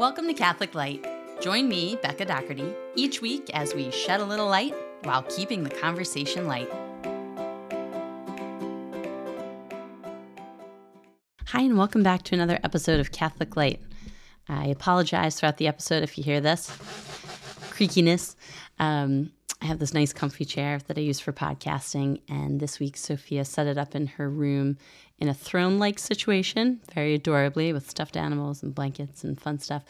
Welcome to Catholic Light. Join me, Becca Doherty, each week as we shed a little light while keeping the conversation light. Hi, and welcome back to another episode of Catholic Light. I apologize throughout the episode if you hear this creakiness. Um, I have this nice comfy chair that I use for podcasting, and this week Sophia set it up in her room in a throne like situation, very adorably, with stuffed animals and blankets and fun stuff.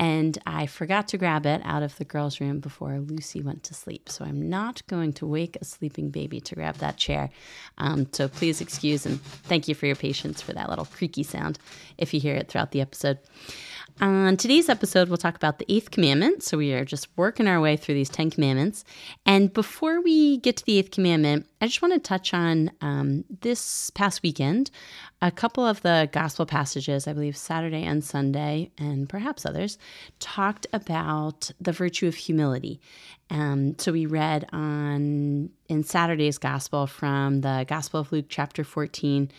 And I forgot to grab it out of the girls' room before Lucy went to sleep. So I'm not going to wake a sleeping baby to grab that chair. Um, so please excuse and thank you for your patience for that little creaky sound if you hear it throughout the episode. On today's episode, we'll talk about the eighth commandment. So we are just working our way through these 10 commandments. And before we get to the eighth commandment, I just want to touch on um, this past weekend a couple of the gospel passages, I believe Saturday and Sunday, and perhaps others, talked about the virtue of humility. Um, so we read on in Saturday's gospel from the Gospel of Luke, chapter 14.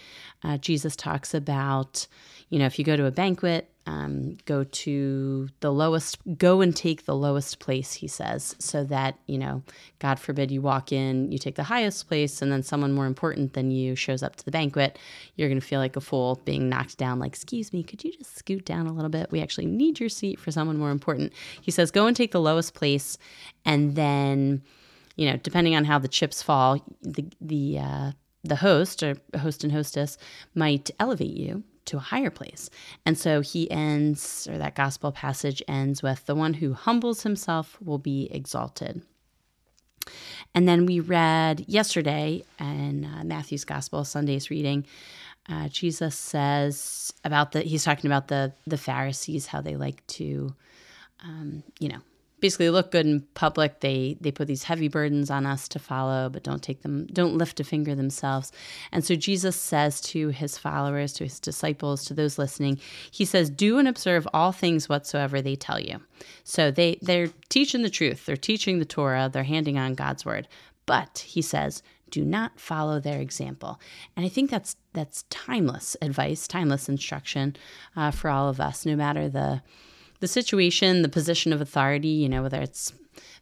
Uh, Jesus talks about, you know, if you go to a banquet, um, go to the lowest, go and take the lowest place, he says, so that, you know, God forbid you walk in, you take the highest place, and then someone more important than you shows up to the banquet. You're going to feel like a fool being knocked down, like, excuse me, could you just scoot down a little bit? We actually need your seat for someone more important. He says, go and take the lowest place, and then, you know, depending on how the chips fall, the, the, uh, the host or host and hostess might elevate you to a higher place. And so he ends, or that gospel passage ends with, the one who humbles himself will be exalted. And then we read yesterday in uh, Matthew's gospel, Sunday's reading, uh, Jesus says about the, he's talking about the, the Pharisees, how they like to, um, you know, basically look good in public. They they put these heavy burdens on us to follow, but don't take them, don't lift a finger themselves. And so Jesus says to his followers, to his disciples, to those listening, he says, "Do and observe all things whatsoever they tell you." So they they're teaching the truth. They're teaching the Torah. They're handing on God's word. But he says, do not follow their example. And I think that's that's timeless advice, timeless instruction uh, for all of us, no matter the the situation, the position of authority, you know, whether it's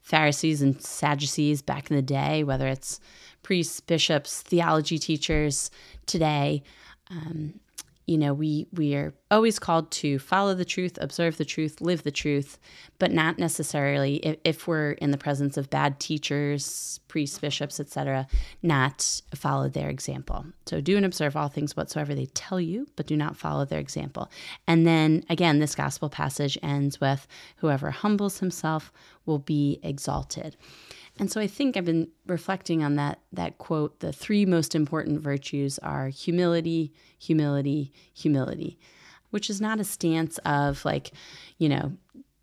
Pharisees and Sadducees back in the day, whether it's priests, bishops, theology teachers today, um, you know, we we are always called to follow the truth, observe the truth, live the truth, but not necessarily if, if we're in the presence of bad teachers, priests, bishops, etc., not follow their example. So do and observe all things whatsoever they tell you, but do not follow their example. And then again, this gospel passage ends with whoever humbles himself will be exalted. And so I think I've been reflecting on that that quote, the three most important virtues are humility, humility, humility, which is not a stance of like, you know,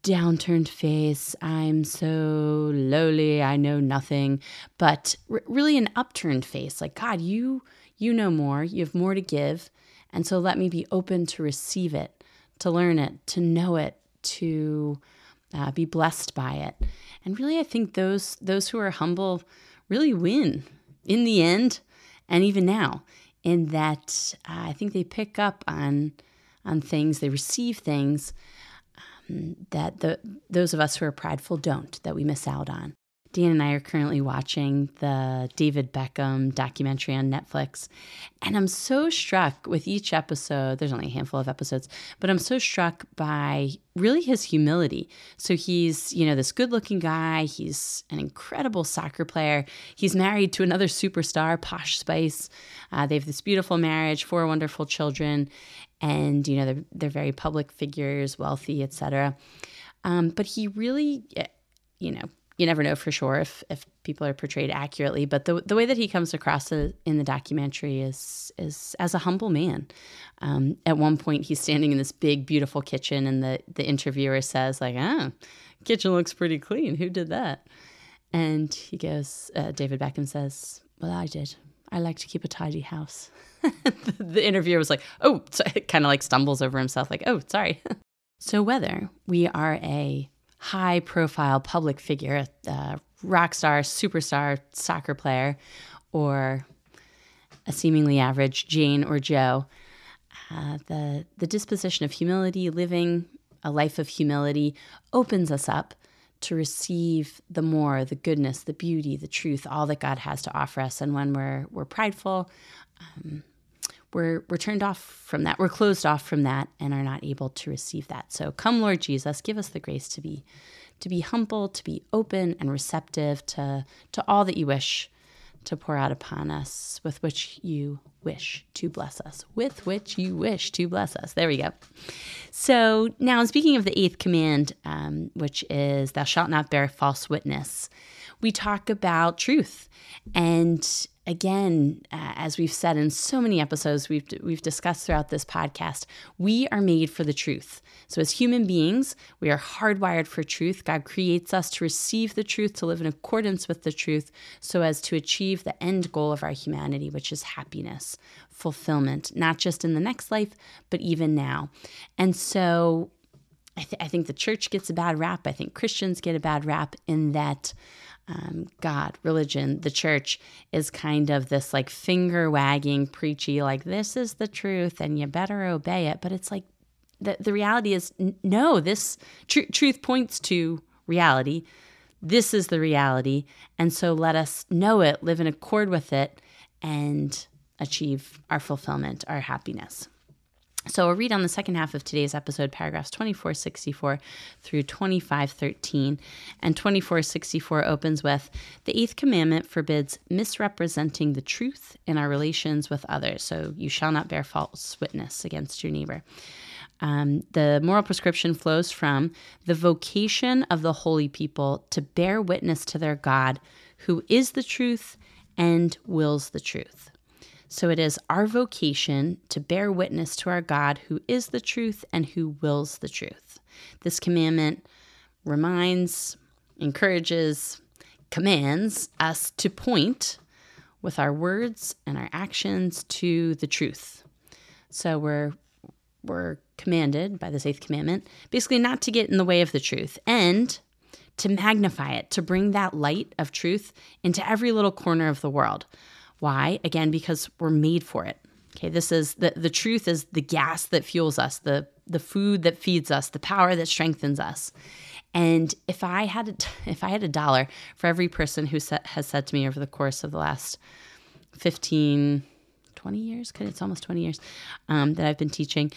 downturned face, I'm so lowly, I know nothing, but r- really an upturned face, like God, you you know more, you have more to give, and so let me be open to receive it, to learn it, to know it, to uh, be blessed by it. And really, I think those those who are humble really win in the end, and even now. In that, uh, I think they pick up on on things, they receive things um, that the those of us who are prideful don't, that we miss out on. Dan and I are currently watching the David Beckham documentary on Netflix. And I'm so struck with each episode. There's only a handful of episodes, but I'm so struck by really his humility. So he's, you know, this good looking guy. He's an incredible soccer player. He's married to another superstar, Posh Spice. Uh, they have this beautiful marriage, four wonderful children. And, you know, they're, they're very public figures, wealthy, etc. Um, but he really, eh, you know, you never know for sure if, if people are portrayed accurately, but the, the way that he comes across in the documentary is is as a humble man. Um, at one point, he's standing in this big, beautiful kitchen, and the the interviewer says, "Like, ah, kitchen looks pretty clean. Who did that?" And he goes, uh, David Beckham says, "Well, I did. I like to keep a tidy house." the, the interviewer was like, "Oh," so kind of like stumbles over himself, like, "Oh, sorry." so whether we are a high profile public figure, a rock star, superstar soccer player, or a seemingly average Jane or Joe, uh, the, the disposition of humility, living a life of humility opens us up to receive the more, the goodness, the beauty, the truth, all that God has to offer us. And when we're we're prideful, um, we're we're turned off from that. We're closed off from that and are not able to receive that. So come, Lord Jesus, give us the grace to be to be humble, to be open and receptive to to all that you wish to pour out upon us, with which you wish to bless us, with which you wish to bless us. There we go. So, now speaking of the eighth command, um, which is, Thou shalt not bear false witness, we talk about truth. And again, uh, as we've said in so many episodes we've we've discussed throughout this podcast, we are made for the truth. So as human beings, we are hardwired for truth. God creates us to receive the truth, to live in accordance with the truth, so as to achieve the end goal of our humanity, which is happiness, fulfillment, not just in the next life, but even now. And so I, th- I think the church gets a bad rap. I think Christians get a bad rap in that um, God, religion, the church is kind of this like finger wagging, preachy, like this is the truth and you better obey it. But it's like the, the reality is no, this tr- truth points to reality. This is the reality. And so let us know it, live in accord with it, and achieve our fulfillment, our happiness. So I'll read on the second half of today's episode, paragraphs 2464 through 2513. And 2464 opens with The eighth commandment forbids misrepresenting the truth in our relations with others. So you shall not bear false witness against your neighbor. Um, the moral prescription flows from the vocation of the holy people to bear witness to their God, who is the truth and wills the truth. So it is our vocation to bear witness to our God who is the truth and who wills the truth. This commandment reminds, encourages, commands us to point with our words and our actions to the truth. So we're we're commanded by this eighth commandment basically not to get in the way of the truth and to magnify it, to bring that light of truth into every little corner of the world. Why? Again, because we're made for it. Okay, this is the, the truth is the gas that fuels us, the the food that feeds us, the power that strengthens us. And if I had a, if I had a dollar for every person who sa- has said to me over the course of the last 15, 20 years, because it's almost 20 years um, that I've been teaching,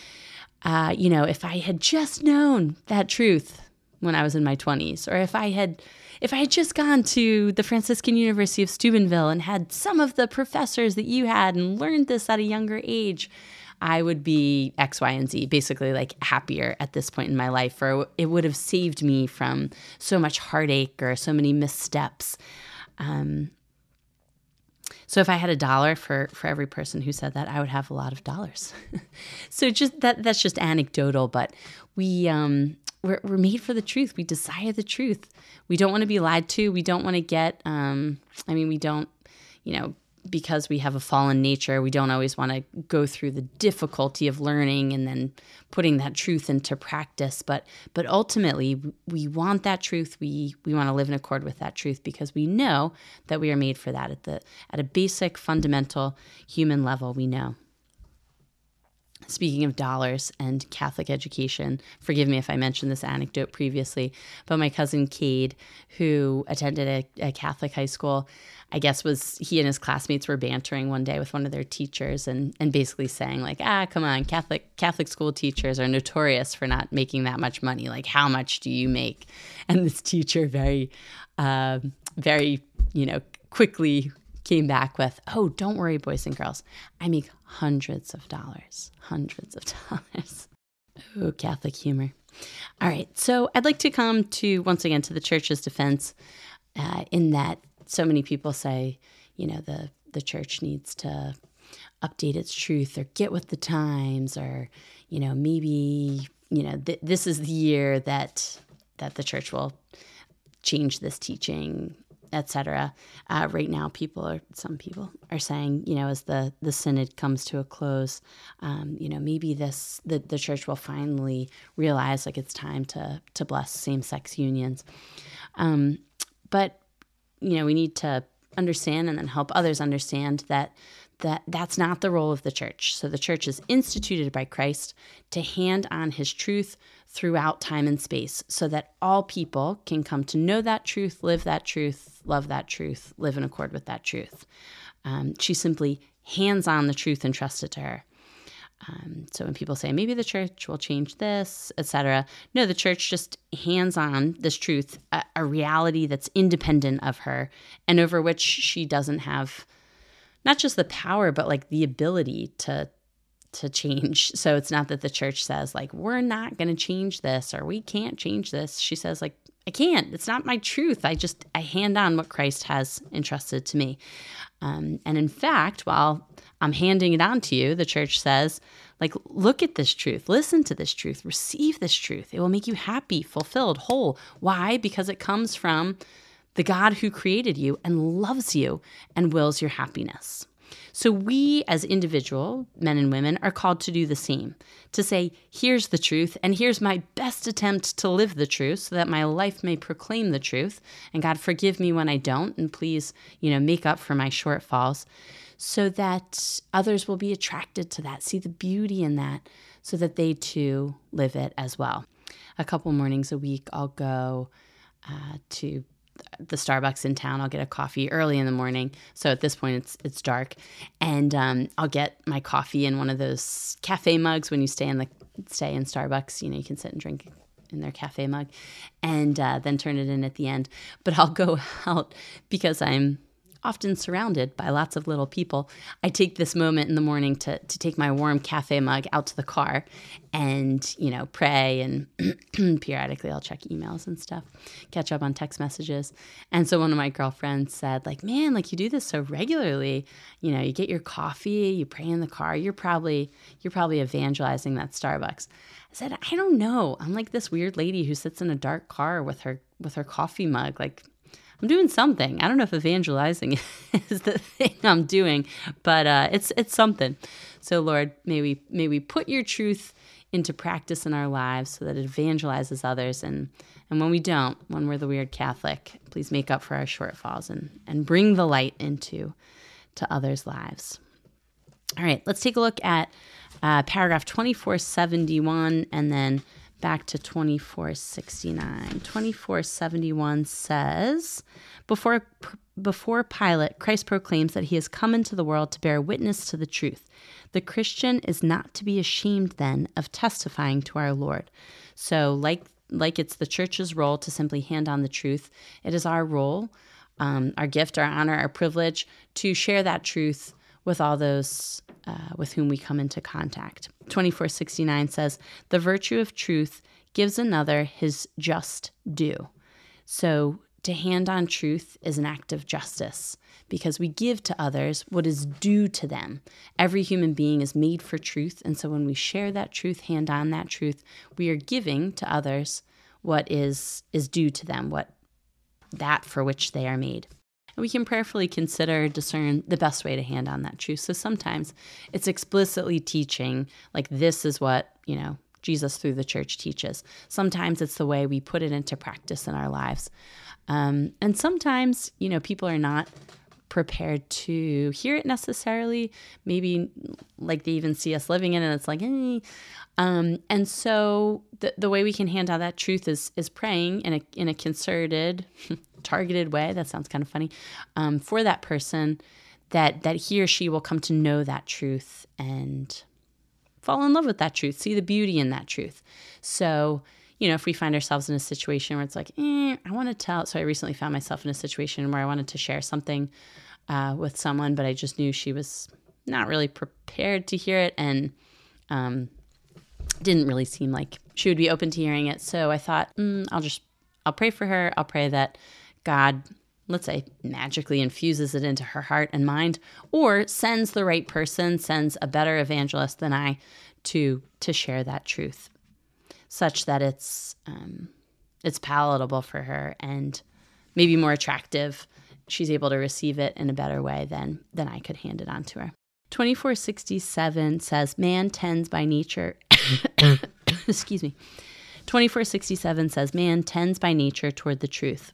uh, you know, if I had just known that truth when I was in my 20s, or if I had if I had just gone to the Franciscan University of Steubenville and had some of the professors that you had and learned this at a younger age, I would be X, Y, and Z, basically like happier at this point in my life, or it would have saved me from so much heartache or so many missteps. Um, so if I had a dollar for for every person who said that, I would have a lot of dollars. so just that that's just anecdotal, but we um, we're, we're made for the truth. We desire the truth. We don't want to be lied to. We don't want to get, um, I mean, we don't, you know, because we have a fallen nature, we don't always want to go through the difficulty of learning and then putting that truth into practice. But but ultimately, we want that truth. We we want to live in accord with that truth because we know that we are made for that at the at a basic, fundamental human level. We know. Speaking of dollars and Catholic education, forgive me if I mentioned this anecdote previously, but my cousin Cade, who attended a, a, Catholic high school, I guess was he and his classmates were bantering one day with one of their teachers and, and basically saying like, ah, come on, Catholic Catholic school teachers are notorious for not making that much money. Like, how much do you make? And this teacher very, uh, very, you know, quickly came back with, oh, don't worry, boys and girls. I make hundreds of dollars, hundreds of dollars. Oh, Catholic humor. All right. So I'd like to come to, once again, to the church's defense uh, in that so many people say, you know, the, the church needs to update its truth or get with the times or, you know, maybe, you know, th- this is the year that that the church will change this teaching etc. Uh, right now, people are some people are saying, you know, as the the synod comes to a close, um, you know, maybe this the, the church will finally realize like it's time to to bless same sex unions. Um, but you know, we need to understand and then help others understand that that that's not the role of the church. So the church is instituted by Christ to hand on his truth throughout time and space so that all people can come to know that truth, live that truth, love that truth, live in accord with that truth. Um, she simply hands on the truth entrusted to her. Um, so when people say maybe the church will change this, etc., no, the church just hands on this truth, a, a reality that's independent of her and over which she doesn't have not just the power, but like the ability to to change. So it's not that the church says like we're not going to change this or we can't change this. She says like I can't. It's not my truth. I just I hand on what Christ has entrusted to me. Um, and in fact, while I'm handing it on to you, the church says, like, look at this truth, listen to this truth, receive this truth. It will make you happy, fulfilled, whole. Why? Because it comes from the God who created you and loves you and wills your happiness. So, we as individual men and women are called to do the same to say, here's the truth, and here's my best attempt to live the truth so that my life may proclaim the truth. And God, forgive me when I don't, and please, you know, make up for my shortfalls so that others will be attracted to that, see the beauty in that, so that they too live it as well. A couple mornings a week, I'll go uh, to the Starbucks in town. I'll get a coffee early in the morning. So at this point, it's it's dark, and um, I'll get my coffee in one of those cafe mugs. When you stay in the stay in Starbucks, you know you can sit and drink in their cafe mug, and uh, then turn it in at the end. But I'll go out because I'm often surrounded by lots of little people, I take this moment in the morning to, to take my warm cafe mug out to the car and, you know, pray. And periodically I'll check emails and stuff, catch up on text messages. And so one of my girlfriends said, like, man, like you do this so regularly. You know, you get your coffee, you pray in the car. You're probably, you're probably evangelizing that Starbucks. I said, I don't know. I'm like this weird lady who sits in a dark car with her with her coffee mug. Like I'm doing something. I don't know if evangelizing is the thing I'm doing, but uh, it's it's something. So Lord, may we may we put your truth into practice in our lives so that it evangelizes others and and when we don't, when we're the weird Catholic, please make up for our shortfalls and and bring the light into to others' lives. All right, let's take a look at uh, paragraph 2471 and then back to 2469. 2471 says, before before Pilate, Christ proclaims that he has come into the world to bear witness to the truth. The Christian is not to be ashamed then of testifying to our Lord. So, like like it's the church's role to simply hand on the truth, it is our role, um, our gift, our honor, our privilege to share that truth with all those uh, with whom we come into contact. 2469 says, The virtue of truth gives another his just due. So, to hand on truth is an act of justice because we give to others what is due to them. Every human being is made for truth. And so, when we share that truth, hand on that truth, we are giving to others what is, is due to them, what that for which they are made and we can prayerfully consider, discern the best way to hand on that truth. So sometimes it's explicitly teaching, like, this is what, you know, Jesus through the church teaches. Sometimes it's the way we put it into practice in our lives. Um, and sometimes, you know, people are not prepared to hear it necessarily. Maybe like they even see us living in it, it's like, eh. Um, and so the, the way we can hand out that truth is is praying in a in a concerted, targeted way. That sounds kind of funny um, for that person that that he or she will come to know that truth and fall in love with that truth, see the beauty in that truth. So you know, if we find ourselves in a situation where it's like, eh, I want to tell. So I recently found myself in a situation where I wanted to share something uh, with someone, but I just knew she was not really prepared to hear it and um, didn't really seem like she would be open to hearing it. So I thought, mm, I'll just, I'll pray for her. I'll pray that God, let's say, magically infuses it into her heart and mind, or sends the right person, sends a better evangelist than I to to share that truth, such that it's um, it's palatable for her and maybe more attractive. She's able to receive it in a better way than than I could hand it on to her. 2467 says, Man tends by nature, excuse me. 2467 says, Man tends by nature toward the truth.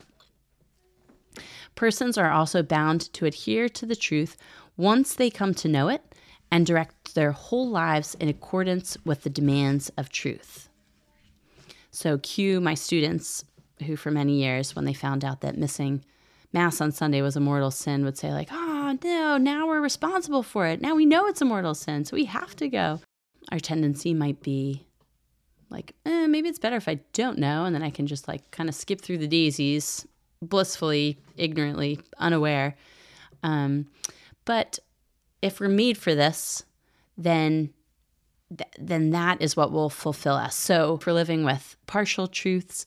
Persons are also bound to adhere to the truth once they come to know it and direct their whole lives in accordance with the demands of truth. So, cue my students who, for many years, when they found out that missing Mass on Sunday was a mortal sin, would say, like, oh, no, now we're responsible for it. Now we know it's a mortal sin, so we have to go. Our tendency might be like, eh, maybe it's better if I don't know, and then I can just like kind of skip through the daisies, blissfully, ignorantly, unaware. Um, but if we're made for this, then th- then that is what will fulfill us. So if we're living with partial truths,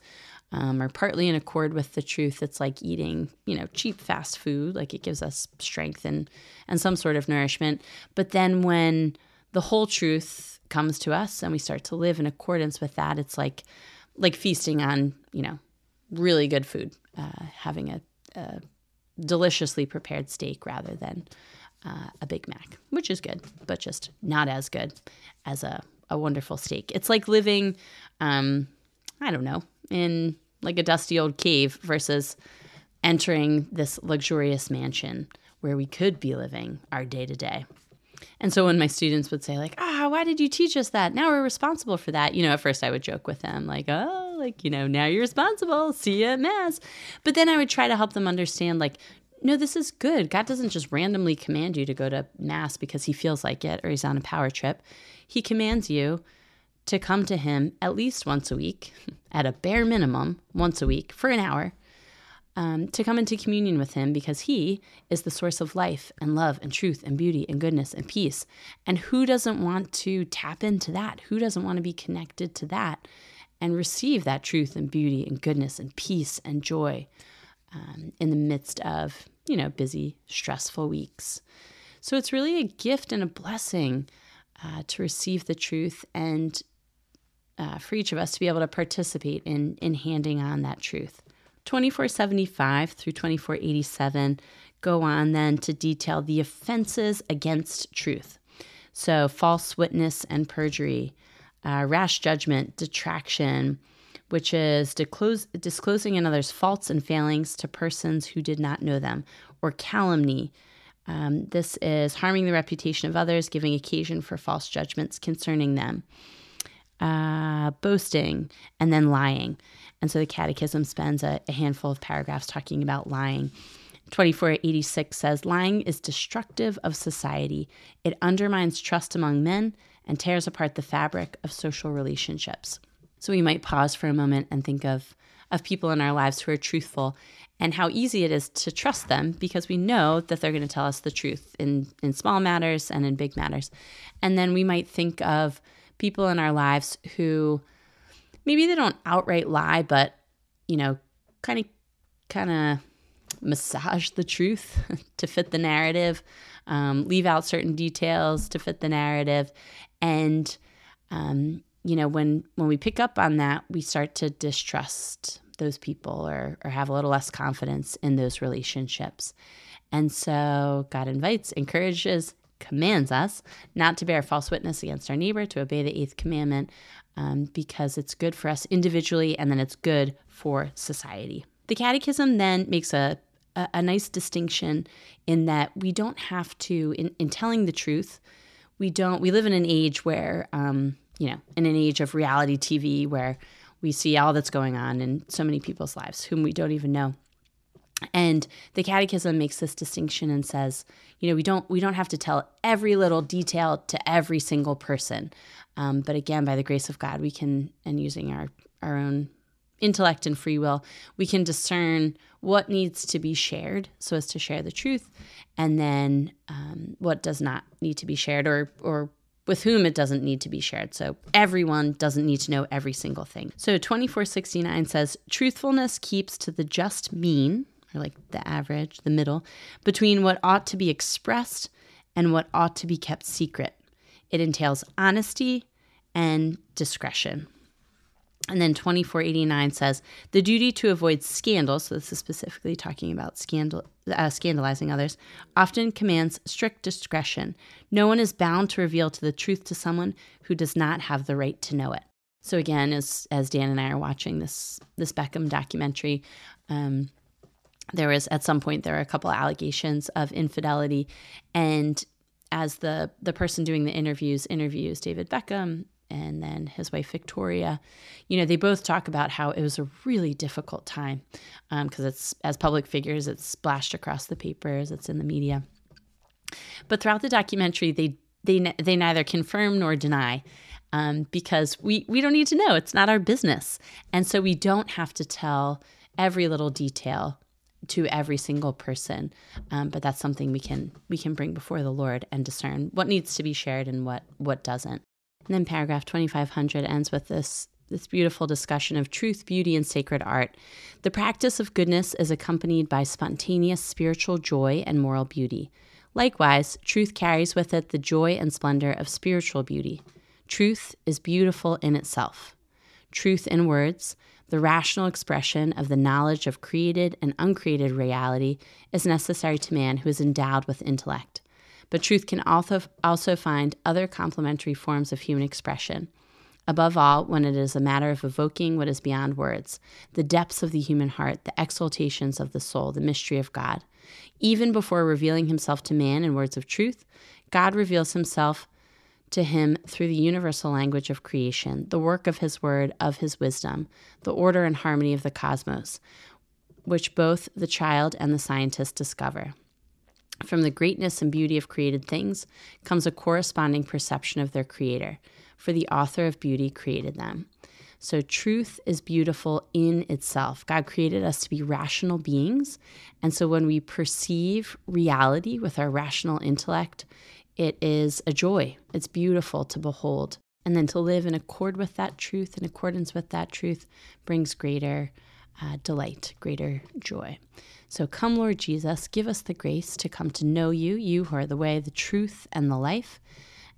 um, or partly in accord with the truth. It's like eating, you know, cheap fast food. Like it gives us strength and and some sort of nourishment. But then when the whole truth comes to us and we start to live in accordance with that, it's like like feasting on, you know, really good food, uh, having a, a, deliciously prepared steak rather than uh, a Big Mac, which is good, but just not as good as a, a wonderful steak. It's like living, um, I don't know, in like a dusty old cave versus entering this luxurious mansion where we could be living our day to day. And so when my students would say like, "Ah, why did you teach us that? Now we're responsible for that." You know, at first I would joke with them like, "Oh, like, you know, now you're responsible. See you at mass." But then I would try to help them understand like, no, this is good. God doesn't just randomly command you to go to mass because he feels like it or he's on a power trip. He commands you to come to him at least once a week, at a bare minimum, once a week for an hour, um, to come into communion with him because he is the source of life and love and truth and beauty and goodness and peace. And who doesn't want to tap into that? Who doesn't want to be connected to that and receive that truth and beauty and goodness and peace and joy um, in the midst of, you know, busy, stressful weeks? So it's really a gift and a blessing uh, to receive the truth and uh, for each of us to be able to participate in in handing on that truth. 2475 through 2487 go on then to detail the offenses against truth. So, false witness and perjury, uh, rash judgment, detraction, which is disclose, disclosing another's faults and failings to persons who did not know them, or calumny. Um, this is harming the reputation of others, giving occasion for false judgments concerning them uh, boasting, and then lying. And so the Catechism spends a, a handful of paragraphs talking about lying. 2486 says lying is destructive of society. It undermines trust among men and tears apart the fabric of social relationships. So we might pause for a moment and think of of people in our lives who are truthful and how easy it is to trust them because we know that they're going to tell us the truth in in small matters and in big matters. And then we might think of people in our lives who maybe they don't outright lie, but you know, kind of kind of massage the truth to fit the narrative, um, leave out certain details to fit the narrative, and um, you know, when when we pick up on that, we start to distrust those people or or have a little less confidence in those relationships. And so God invites, encourages, commands us not to bear false witness against our neighbor, to obey the eighth commandment, um, because it's good for us individually and then it's good for society. The Catechism then makes a, a, a nice distinction in that we don't have to, in, in, telling the truth, we don't, we live in an age where, um, you know, in an age of reality TV where we see all that's going on in so many people's lives whom we don't even know. And the catechism makes this distinction and says, you know, we don't we don't have to tell every little detail to every single person, um, but again, by the grace of God, we can and using our our own intellect and free will, we can discern what needs to be shared so as to share the truth, and then um, what does not need to be shared or or with whom it doesn't need to be shared. So everyone doesn't need to know every single thing. So 2469 says truthfulness keeps to the just mean or like the average, the middle, between what ought to be expressed and what ought to be kept secret. It entails honesty and discretion. And then 2489 says the duty to avoid scandal, so this is specifically talking about scandal, uh, scandalizing others, often commands strict discretion. No one is bound to reveal to the truth to someone who does not have the right to know it. So again, as as Dan and I are watching this this Beckham documentary, um, at some point there were a couple of allegations of infidelity and as the the person doing the interviews interviews David Beckham and then his wife Victoria, you know, they both talk about how it was a really difficult time because um, it's as public figures, it's splashed across the papers, it's in the media. But throughout the documentary, they they they neither confirm nor deny um, because we we don't need to know. It's not our business, and so we don't have to tell every little detail to every single person. Um, but that's something we can we can bring before the Lord and discern what needs to be shared and what what doesn't. And then paragraph 2500 ends with this this beautiful discussion of truth, beauty, and sacred art. The practice of goodness is accompanied by spontaneous spiritual joy and moral beauty. Likewise, truth carries with it the joy and splendor of spiritual beauty. Truth is beautiful in itself. Truth in words, the rational expression of the knowledge of created and uncreated reality, is necessary to man who is endowed with intellect but truth can also, also find other complementary forms of human expression. Above all, when it is a matter of evoking what is beyond words, the depths of the human heart, the exaltations of the soul, the mystery of God. Even before revealing himself to man in words of truth, God reveals himself to him through the universal language of creation, the work of his word, of his wisdom, the order and harmony of the cosmos, which both the child and the scientist discover. From the greatness and beauty of created things comes a corresponding perception of their creator, for the author of beauty created them. So, truth is beautiful in itself. God created us to be rational beings. And so, when we perceive reality with our rational intellect, it is a joy. It's beautiful to behold. And then to live in accord with that truth, in accordance with that truth, brings greater uh, delight, greater joy. So come, Lord Jesus, give us the grace to come to know you, you who are the way, the truth, and the life,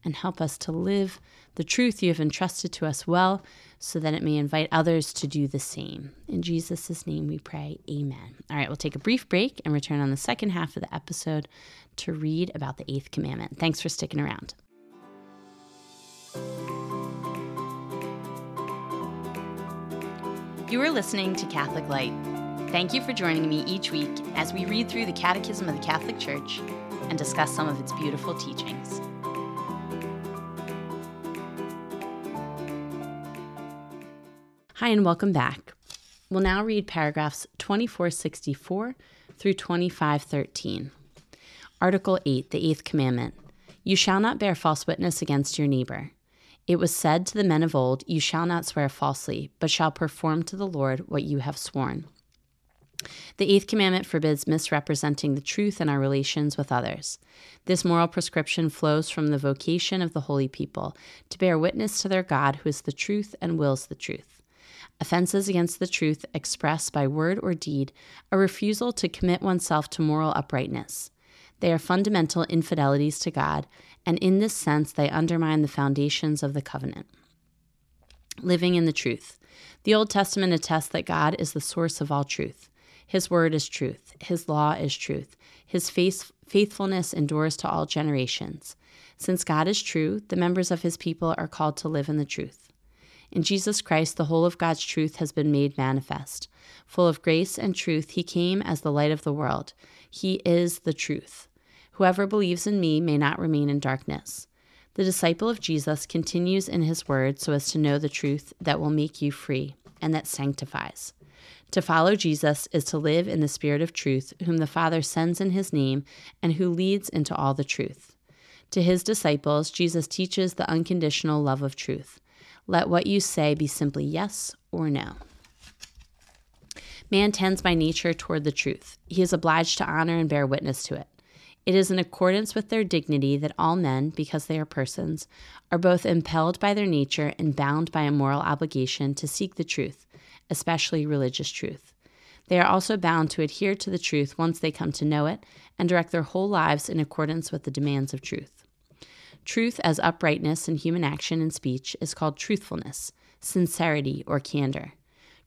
and help us to live the truth you have entrusted to us well, so that it may invite others to do the same. In Jesus' name we pray, amen. All right, we'll take a brief break and return on the second half of the episode to read about the eighth commandment. Thanks for sticking around. You are listening to Catholic Light. Thank you for joining me each week as we read through the Catechism of the Catholic Church and discuss some of its beautiful teachings. Hi, and welcome back. We'll now read paragraphs 2464 through 2513. Article 8, the Eighth Commandment You shall not bear false witness against your neighbor. It was said to the men of old, You shall not swear falsely, but shall perform to the Lord what you have sworn. The eighth commandment forbids misrepresenting the truth in our relations with others. This moral prescription flows from the vocation of the holy people to bear witness to their God who is the truth and wills the truth. Offenses against the truth expressed by word or deed a refusal to commit oneself to moral uprightness. They are fundamental infidelities to God, and in this sense, they undermine the foundations of the covenant. Living in the truth. The Old Testament attests that God is the source of all truth. His word is truth. His law is truth. His faith, faithfulness endures to all generations. Since God is true, the members of his people are called to live in the truth. In Jesus Christ, the whole of God's truth has been made manifest. Full of grace and truth, he came as the light of the world. He is the truth. Whoever believes in me may not remain in darkness. The disciple of Jesus continues in his word so as to know the truth that will make you free and that sanctifies. To follow Jesus is to live in the Spirit of truth, whom the Father sends in his name and who leads into all the truth. To his disciples, Jesus teaches the unconditional love of truth. Let what you say be simply yes or no. Man tends by nature toward the truth. He is obliged to honor and bear witness to it. It is in accordance with their dignity that all men, because they are persons, are both impelled by their nature and bound by a moral obligation to seek the truth, especially religious truth. They are also bound to adhere to the truth once they come to know it and direct their whole lives in accordance with the demands of truth. Truth as uprightness in human action and speech is called truthfulness, sincerity, or candor.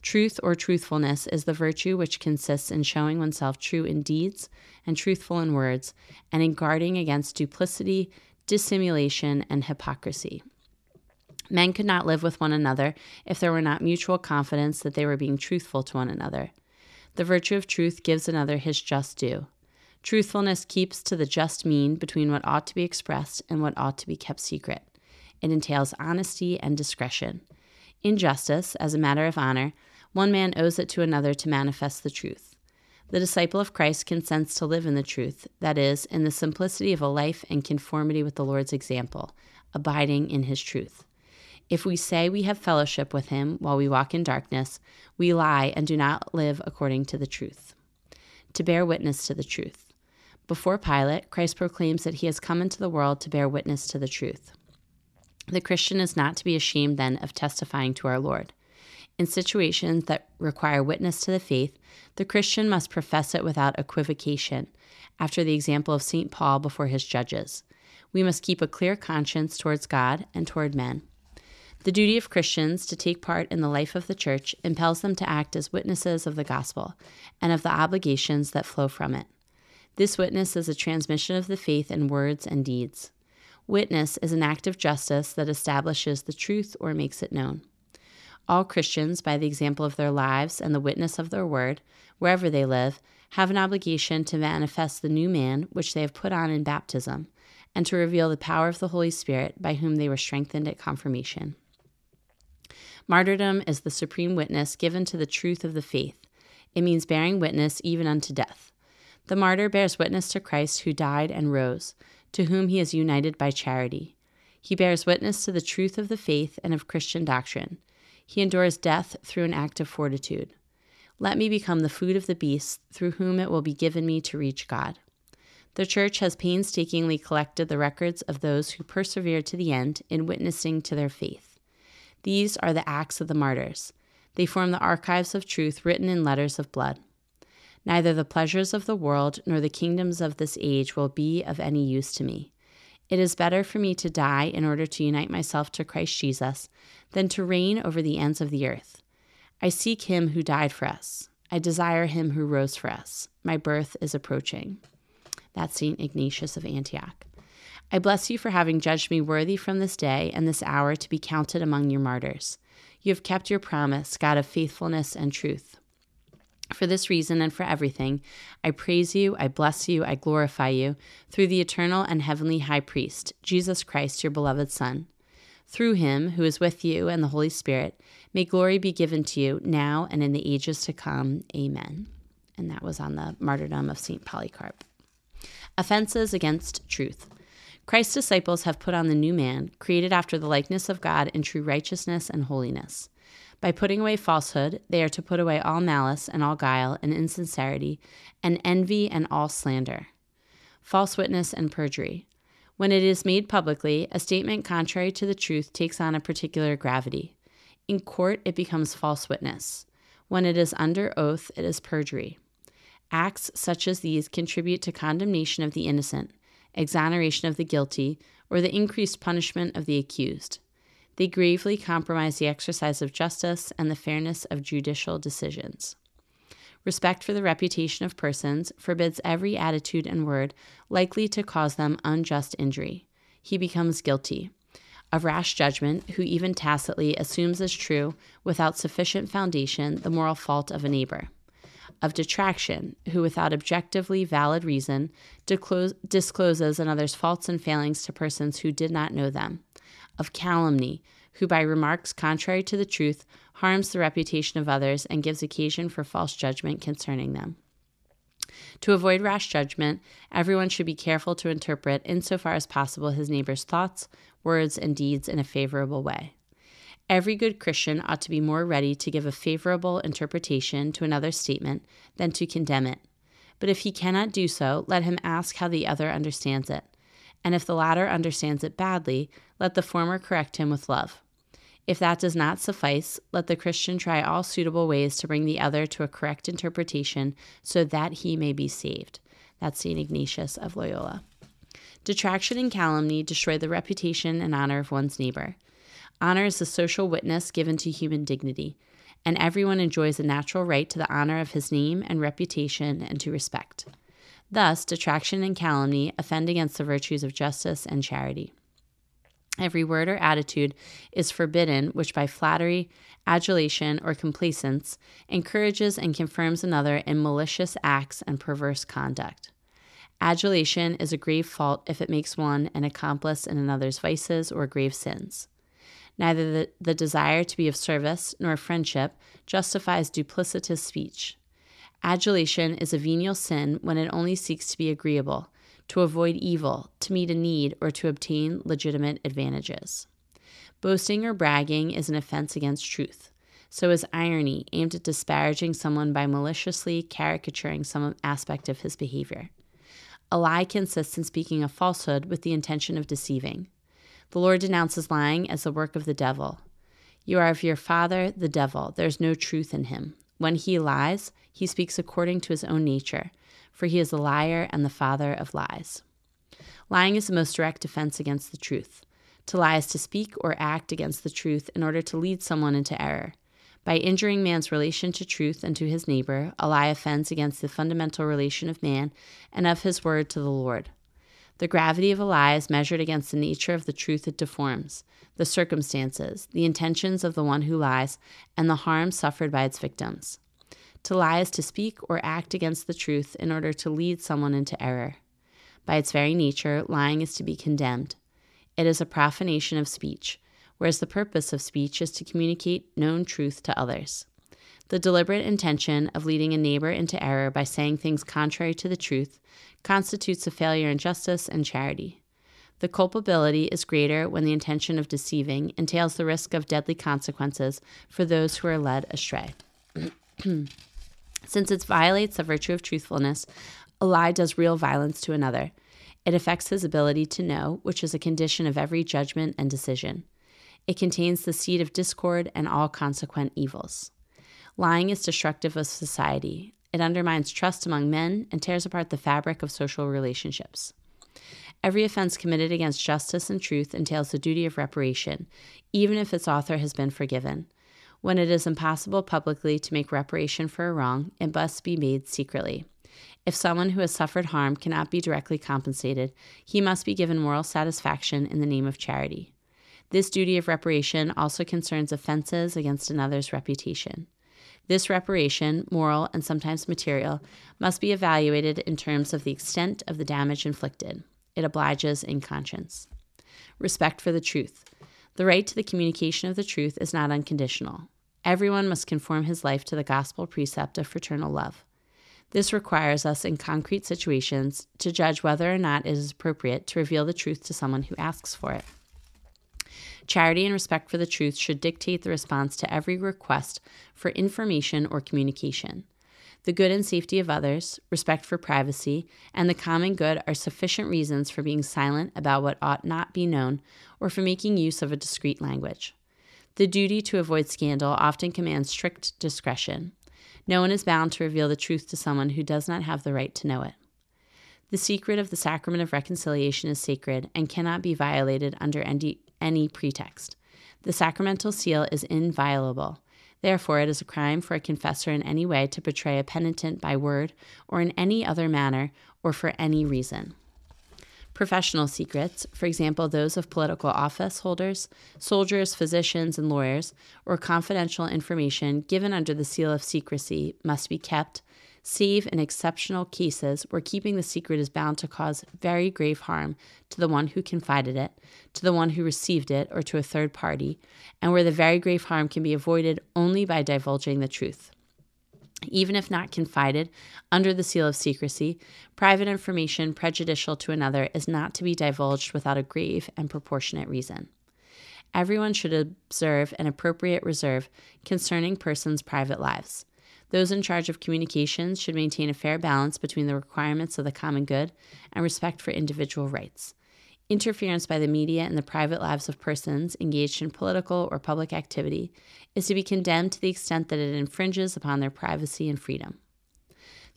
Truth or truthfulness is the virtue which consists in showing oneself true in deeds and truthful in words, and in guarding against duplicity, dissimulation, and hypocrisy. Men could not live with one another if there were not mutual confidence that they were being truthful to one another. The virtue of truth gives another his just due. Truthfulness keeps to the just mean between what ought to be expressed and what ought to be kept secret. It entails honesty and discretion. In justice, as a matter of honor, one man owes it to another to manifest the truth. The disciple of Christ consents to live in the truth, that is, in the simplicity of a life and conformity with the Lord's example, abiding in his truth. If we say we have fellowship with him while we walk in darkness, we lie and do not live according to the truth. To bear witness to the truth. Before Pilate, Christ proclaims that he has come into the world to bear witness to the truth. The Christian is not to be ashamed then of testifying to our Lord. In situations that require witness to the faith, the Christian must profess it without equivocation, after the example of St. Paul before his judges. We must keep a clear conscience towards God and toward men. The duty of Christians to take part in the life of the church impels them to act as witnesses of the gospel and of the obligations that flow from it. This witness is a transmission of the faith in words and deeds. Witness is an act of justice that establishes the truth or makes it known. All Christians, by the example of their lives and the witness of their word, wherever they live, have an obligation to manifest the new man which they have put on in baptism, and to reveal the power of the Holy Spirit by whom they were strengthened at confirmation. Martyrdom is the supreme witness given to the truth of the faith. It means bearing witness even unto death. The martyr bears witness to Christ who died and rose, to whom he is united by charity. He bears witness to the truth of the faith and of Christian doctrine. He endures death through an act of fortitude. Let me become the food of the beasts, through whom it will be given me to reach God. The Church has painstakingly collected the records of those who persevered to the end in witnessing to their faith. These are the acts of the martyrs. They form the archives of truth written in letters of blood. Neither the pleasures of the world nor the kingdoms of this age will be of any use to me. It is better for me to die in order to unite myself to Christ Jesus than to reign over the ends of the earth. I seek him who died for us. I desire him who rose for us. My birth is approaching. That's St. Ignatius of Antioch. I bless you for having judged me worthy from this day and this hour to be counted among your martyrs. You have kept your promise, God of faithfulness and truth. For this reason and for everything, I praise you, I bless you, I glorify you, through the eternal and heavenly high priest, Jesus Christ, your beloved Son. Through him, who is with you and the Holy Spirit, may glory be given to you now and in the ages to come. Amen. And that was on the martyrdom of St. Polycarp. Offenses against truth. Christ's disciples have put on the new man, created after the likeness of God in true righteousness and holiness. By putting away falsehood, they are to put away all malice and all guile and insincerity and envy and all slander. False witness and perjury. When it is made publicly, a statement contrary to the truth takes on a particular gravity. In court, it becomes false witness. When it is under oath, it is perjury. Acts such as these contribute to condemnation of the innocent, exoneration of the guilty, or the increased punishment of the accused. They gravely compromise the exercise of justice and the fairness of judicial decisions. Respect for the reputation of persons forbids every attitude and word likely to cause them unjust injury. He becomes guilty. Of rash judgment, who even tacitly assumes as true, without sufficient foundation, the moral fault of a neighbor. Of detraction, who without objectively valid reason discloses another's faults and failings to persons who did not know them of calumny, who by remarks contrary to the truth harms the reputation of others and gives occasion for false judgment concerning them. To avoid rash judgment, everyone should be careful to interpret, insofar as possible, his neighbor's thoughts, words, and deeds in a favorable way. Every good Christian ought to be more ready to give a favorable interpretation to another's statement than to condemn it. But if he cannot do so, let him ask how the other understands it and if the latter understands it badly, let the former correct him with love. If that does not suffice, let the Christian try all suitable ways to bring the other to a correct interpretation so that he may be saved. That's St. Ignatius of Loyola. Detraction and calumny destroy the reputation and honor of one's neighbor. Honor is the social witness given to human dignity, and everyone enjoys a natural right to the honor of his name and reputation and to respect. Thus, detraction and calumny offend against the virtues of justice and charity. Every word or attitude is forbidden which by flattery, adulation, or complacence encourages and confirms another in malicious acts and perverse conduct. Adulation is a grave fault if it makes one an accomplice in another's vices or grave sins. Neither the, the desire to be of service nor friendship justifies duplicitous speech. Adulation is a venial sin when it only seeks to be agreeable, to avoid evil, to meet a need, or to obtain legitimate advantages. Boasting or bragging is an offense against truth. So is irony aimed at disparaging someone by maliciously caricaturing some aspect of his behavior. A lie consists in speaking a falsehood with the intention of deceiving. The Lord denounces lying as the work of the devil. You are of your father, the devil. There is no truth in him. When he lies, he speaks according to his own nature, for he is a liar and the father of lies. Lying is the most direct offense against the truth. To lie is to speak or act against the truth in order to lead someone into error. By injuring man's relation to truth and to his neighbor, a lie offends against the fundamental relation of man and of his word to the Lord. The gravity of a lie is measured against the nature of the truth it deforms, the circumstances, the intentions of the one who lies, and the harm suffered by its victims. To lie is to speak or act against the truth in order to lead someone into error. By its very nature, lying is to be condemned. It is a profanation of speech, whereas the purpose of speech is to communicate known truth to others. The deliberate intention of leading a neighbor into error by saying things contrary to the truth constitutes a failure in justice and charity. The culpability is greater when the intention of deceiving entails the risk of deadly consequences for those who are led astray. Since it violates the virtue of truthfulness, a lie does real violence to another. It affects his ability to know, which is a condition of every judgment and decision. It contains the seed of discord and all consequent evils. Lying is destructive of society. It undermines trust among men and tears apart the fabric of social relationships. Every offense committed against justice and truth entails the duty of reparation, even if its author has been forgiven. When it is impossible publicly to make reparation for a wrong, it must be made secretly. If someone who has suffered harm cannot be directly compensated, he must be given moral satisfaction in the name of charity. This duty of reparation also concerns offenses against another's reputation. This reparation, moral and sometimes material, must be evaluated in terms of the extent of the damage inflicted. It obliges in conscience. Respect for the truth. The right to the communication of the truth is not unconditional. Everyone must conform his life to the gospel precept of fraternal love. This requires us in concrete situations to judge whether or not it is appropriate to reveal the truth to someone who asks for it. Charity and respect for the truth should dictate the response to every request for information or communication. The good and safety of others, respect for privacy, and the common good are sufficient reasons for being silent about what ought not be known or for making use of a discreet language. The duty to avoid scandal often commands strict discretion. No one is bound to reveal the truth to someone who does not have the right to know it. The secret of the sacrament of reconciliation is sacred and cannot be violated under any, any pretext. The sacramental seal is inviolable. Therefore, it is a crime for a confessor in any way to betray a penitent by word or in any other manner or for any reason. Professional secrets, for example, those of political office holders, soldiers, physicians, and lawyers, or confidential information given under the seal of secrecy, must be kept save in exceptional cases where keeping the secret is bound to cause very grave harm to the one who confided it, to the one who received it, or to a third party, and where the very grave harm can be avoided only by divulging the truth. Even if not confided under the seal of secrecy, private information prejudicial to another is not to be divulged without a grave and proportionate reason. Everyone should observe an appropriate reserve concerning persons' private lives. Those in charge of communications should maintain a fair balance between the requirements of the common good and respect for individual rights. Interference by the media in the private lives of persons engaged in political or public activity is to be condemned to the extent that it infringes upon their privacy and freedom.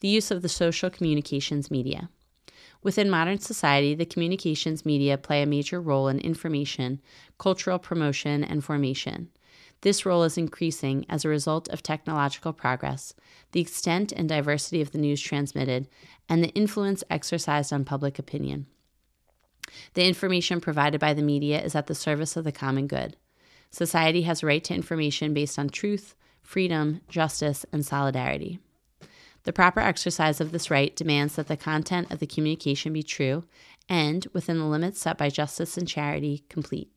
The use of the social communications media. Within modern society, the communications media play a major role in information, cultural promotion, and formation. This role is increasing as a result of technological progress, the extent and diversity of the news transmitted, and the influence exercised on public opinion. The information provided by the media is at the service of the common good. Society has a right to information based on truth, freedom, justice, and solidarity. The proper exercise of this right demands that the content of the communication be true and, within the limits set by justice and charity, complete.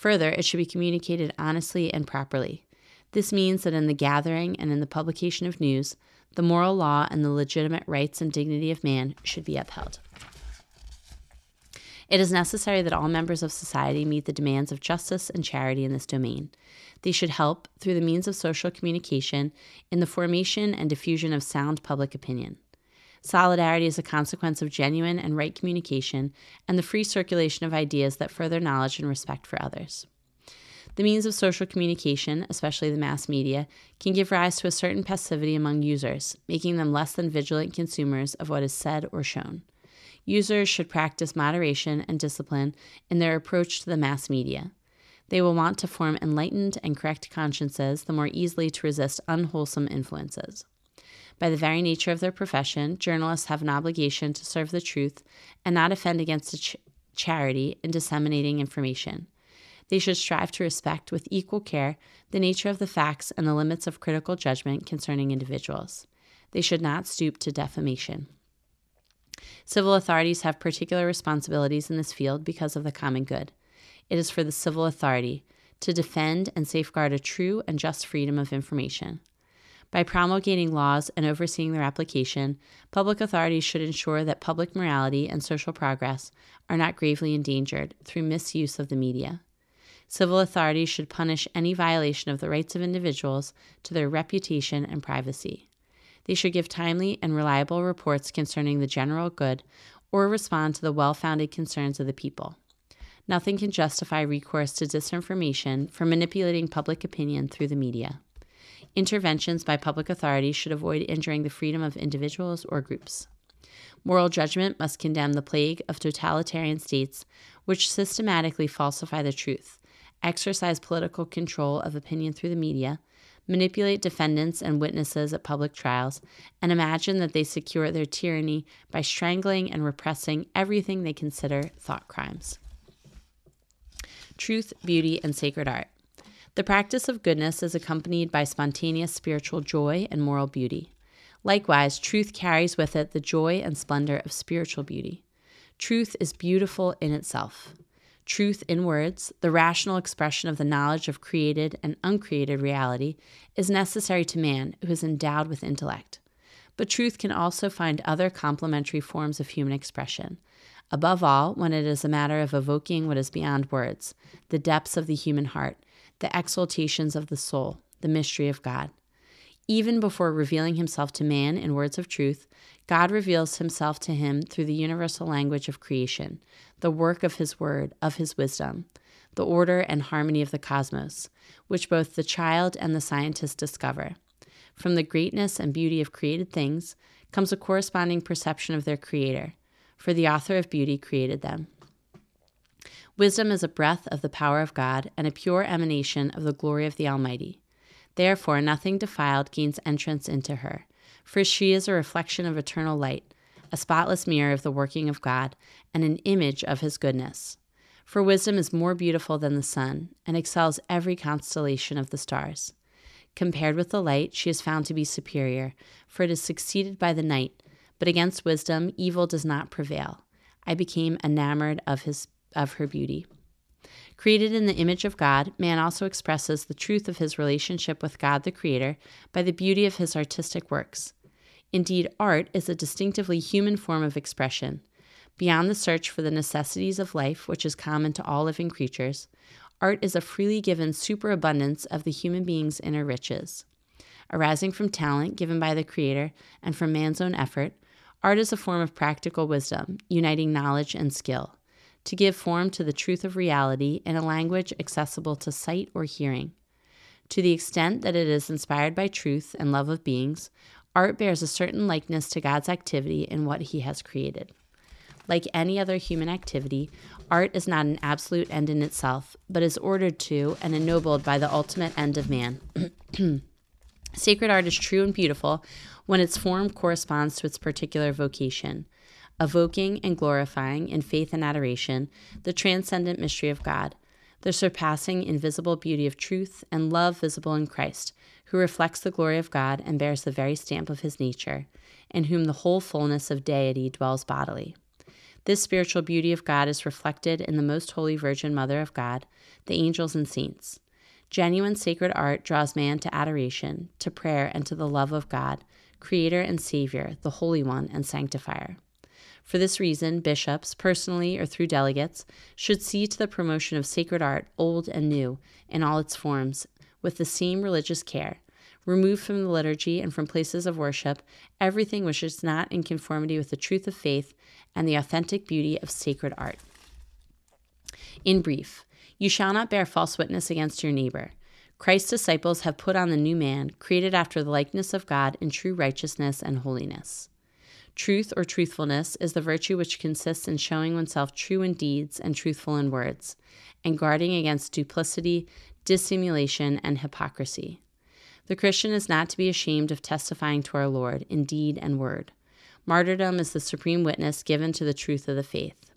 Further, it should be communicated honestly and properly. This means that in the gathering and in the publication of news, the moral law and the legitimate rights and dignity of man should be upheld. It is necessary that all members of society meet the demands of justice and charity in this domain. They should help, through the means of social communication, in the formation and diffusion of sound public opinion. Solidarity is a consequence of genuine and right communication and the free circulation of ideas that further knowledge and respect for others. The means of social communication, especially the mass media, can give rise to a certain passivity among users, making them less than vigilant consumers of what is said or shown. Users should practice moderation and discipline in their approach to the mass media. They will want to form enlightened and correct consciences the more easily to resist unwholesome influences. By the very nature of their profession, journalists have an obligation to serve the truth and not offend against ch- charity in disseminating information. They should strive to respect with equal care the nature of the facts and the limits of critical judgment concerning individuals. They should not stoop to defamation. Civil authorities have particular responsibilities in this field because of the common good. It is for the civil authority to defend and safeguard a true and just freedom of information. By promulgating laws and overseeing their application, public authorities should ensure that public morality and social progress are not gravely endangered through misuse of the media. Civil authorities should punish any violation of the rights of individuals to their reputation and privacy. They should give timely and reliable reports concerning the general good or respond to the well founded concerns of the people. Nothing can justify recourse to disinformation for manipulating public opinion through the media. Interventions by public authorities should avoid injuring the freedom of individuals or groups. Moral judgment must condemn the plague of totalitarian states which systematically falsify the truth, exercise political control of opinion through the media, manipulate defendants and witnesses at public trials, and imagine that they secure their tyranny by strangling and repressing everything they consider thought crimes. Truth, beauty, and sacred art. The practice of goodness is accompanied by spontaneous spiritual joy and moral beauty. Likewise, truth carries with it the joy and splendor of spiritual beauty. Truth is beautiful in itself. Truth in words, the rational expression of the knowledge of created and uncreated reality, is necessary to man who is endowed with intellect. But truth can also find other complementary forms of human expression. Above all, when it is a matter of evoking what is beyond words, the depths of the human heart, the exaltations of the soul, the mystery of God. Even before revealing himself to man in words of truth, God reveals himself to him through the universal language of creation, the work of his word, of his wisdom, the order and harmony of the cosmos, which both the child and the scientist discover. From the greatness and beauty of created things comes a corresponding perception of their creator, for the author of beauty created them. Wisdom is a breath of the power of God and a pure emanation of the glory of the Almighty. Therefore, nothing defiled gains entrance into her, for she is a reflection of eternal light, a spotless mirror of the working of God, and an image of his goodness. For wisdom is more beautiful than the sun, and excels every constellation of the stars. Compared with the light, she is found to be superior, for it is succeeded by the night. But against wisdom, evil does not prevail. I became enamored of his of her beauty. Created in the image of God, man also expresses the truth of his relationship with God the Creator by the beauty of his artistic works. Indeed, art is a distinctively human form of expression. Beyond the search for the necessities of life, which is common to all living creatures, art is a freely given superabundance of the human being's inner riches. Arising from talent given by the Creator and from man's own effort, art is a form of practical wisdom, uniting knowledge and skill to give form to the truth of reality in a language accessible to sight or hearing. To the extent that it is inspired by truth and love of beings, art bears a certain likeness to God's activity in what he has created. Like any other human activity, art is not an absolute end in itself, but is ordered to and ennobled by the ultimate end of man. Sacred art is true and beautiful when its form corresponds to its particular vocation. Evoking and glorifying in faith and adoration the transcendent mystery of God, the surpassing invisible beauty of truth and love visible in Christ, who reflects the glory of God and bears the very stamp of his nature, in whom the whole fullness of deity dwells bodily. This spiritual beauty of God is reflected in the most holy Virgin Mother of God, the angels and saints. Genuine sacred art draws man to adoration, to prayer, and to the love of God, Creator and Savior, the Holy One and Sanctifier. For this reason, bishops, personally or through delegates, should see to the promotion of sacred art, old and new, in all its forms, with the same religious care, remove from the liturgy and from places of worship everything which is not in conformity with the truth of faith and the authentic beauty of sacred art. In brief, you shall not bear false witness against your neighbor. Christ's disciples have put on the new man, created after the likeness of God in true righteousness and holiness. Truth or truthfulness is the virtue which consists in showing oneself true in deeds and truthful in words, and guarding against duplicity, dissimulation, and hypocrisy. The Christian is not to be ashamed of testifying to our Lord in deed and word. Martyrdom is the supreme witness given to the truth of the faith.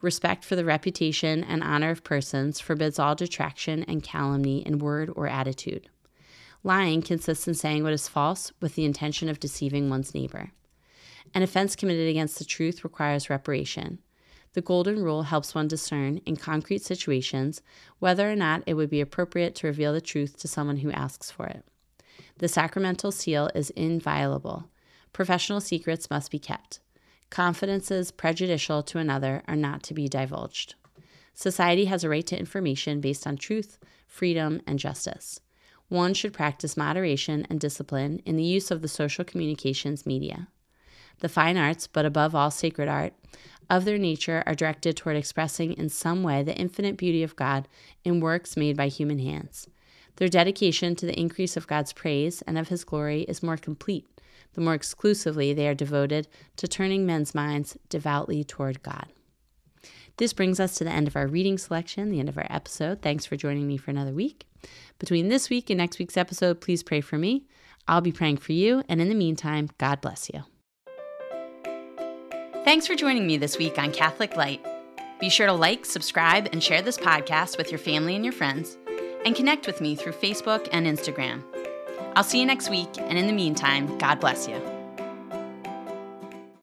Respect for the reputation and honor of persons forbids all detraction and calumny in word or attitude. Lying consists in saying what is false with the intention of deceiving one's neighbor. An offense committed against the truth requires reparation. The Golden Rule helps one discern, in concrete situations, whether or not it would be appropriate to reveal the truth to someone who asks for it. The sacramental seal is inviolable. Professional secrets must be kept. Confidences prejudicial to another are not to be divulged. Society has a right to information based on truth, freedom, and justice. One should practice moderation and discipline in the use of the social communications media. The fine arts, but above all sacred art, of their nature are directed toward expressing in some way the infinite beauty of God in works made by human hands. Their dedication to the increase of God's praise and of His glory is more complete the more exclusively they are devoted to turning men's minds devoutly toward God. This brings us to the end of our reading selection, the end of our episode. Thanks for joining me for another week. Between this week and next week's episode, please pray for me. I'll be praying for you, and in the meantime, God bless you. Thanks for joining me this week on Catholic Light. Be sure to like, subscribe, and share this podcast with your family and your friends, and connect with me through Facebook and Instagram. I'll see you next week, and in the meantime, God bless you.